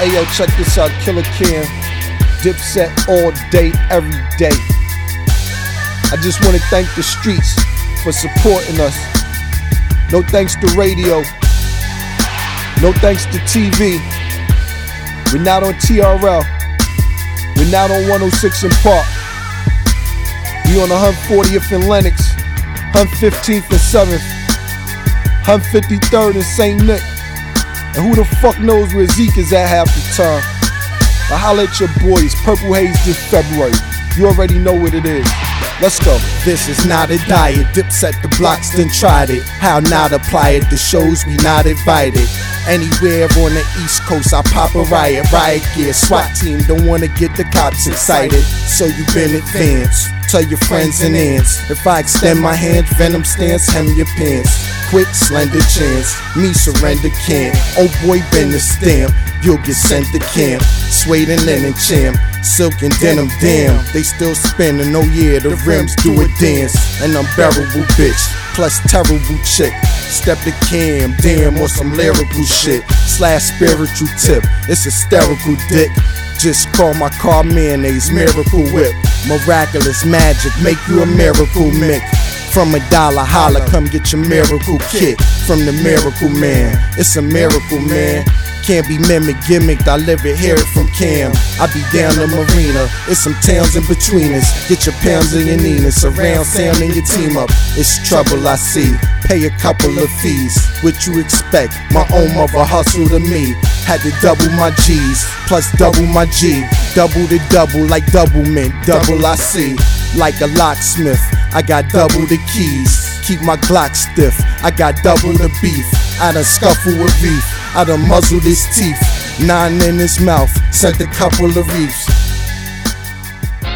Yo, check this out, Killa Cam. Dipset all day, every day. I just want to thank the streets for supporting us. No thanks to radio. No thanks to TV. We're not on TRL. We're not on 106 & Park. We on 140th in Lenox, 115th and 7th, 153rd in St. Nick. And who the fuck knows where Zeke is at half the time? I holla at your boys, Purple Haze this February. You already know what it is. Let's go. This is not a diet. Dipset the blocks, then tried it. How not apply it? The shows we not invited. Anywhere on the East Coast, I pop a riot, riot gear. SWAT team don't wanna get the cops excited. So you been advanced. Tell your friends and aunts. If I extend my hand, venom stance, hem your pants. Quick, slender chance. Me surrender can't. Oh boy, been the stamp. You'll get sent to camp. Suede and linen champ. Silk and denim, damn. They still spinning, oh yeah, the rims do a dance. An unbearable bitch, plus terrible chick. Step the cam, damn, on some lyrical shit. Slash spiritual tip, it's hysterical dick. Just call my car mayonnaise, miracle whip. Miraculous magic, make you a miracle Mick. From a dollar holla, come get your miracle kit from the miracle man. It's a miracle, man. Can't be mimic, gimmicked. I live it, hear it from Cam. I be down the marina. It's some towns in between us. Get your pounds and your Nina. Surround sound and your team up. It's trouble I see. Pay a couple of fees. What you expect? My own mother hustle to me. Had to double my G's, plus double my G. Double the double like double mint. Double I see. Like a locksmith. I got double the keys. Keep my Glock stiff. I got double the beef. I done scuffle with beef. I done muzzled his teeth. Nine in his mouth. Sent a couple of reefs.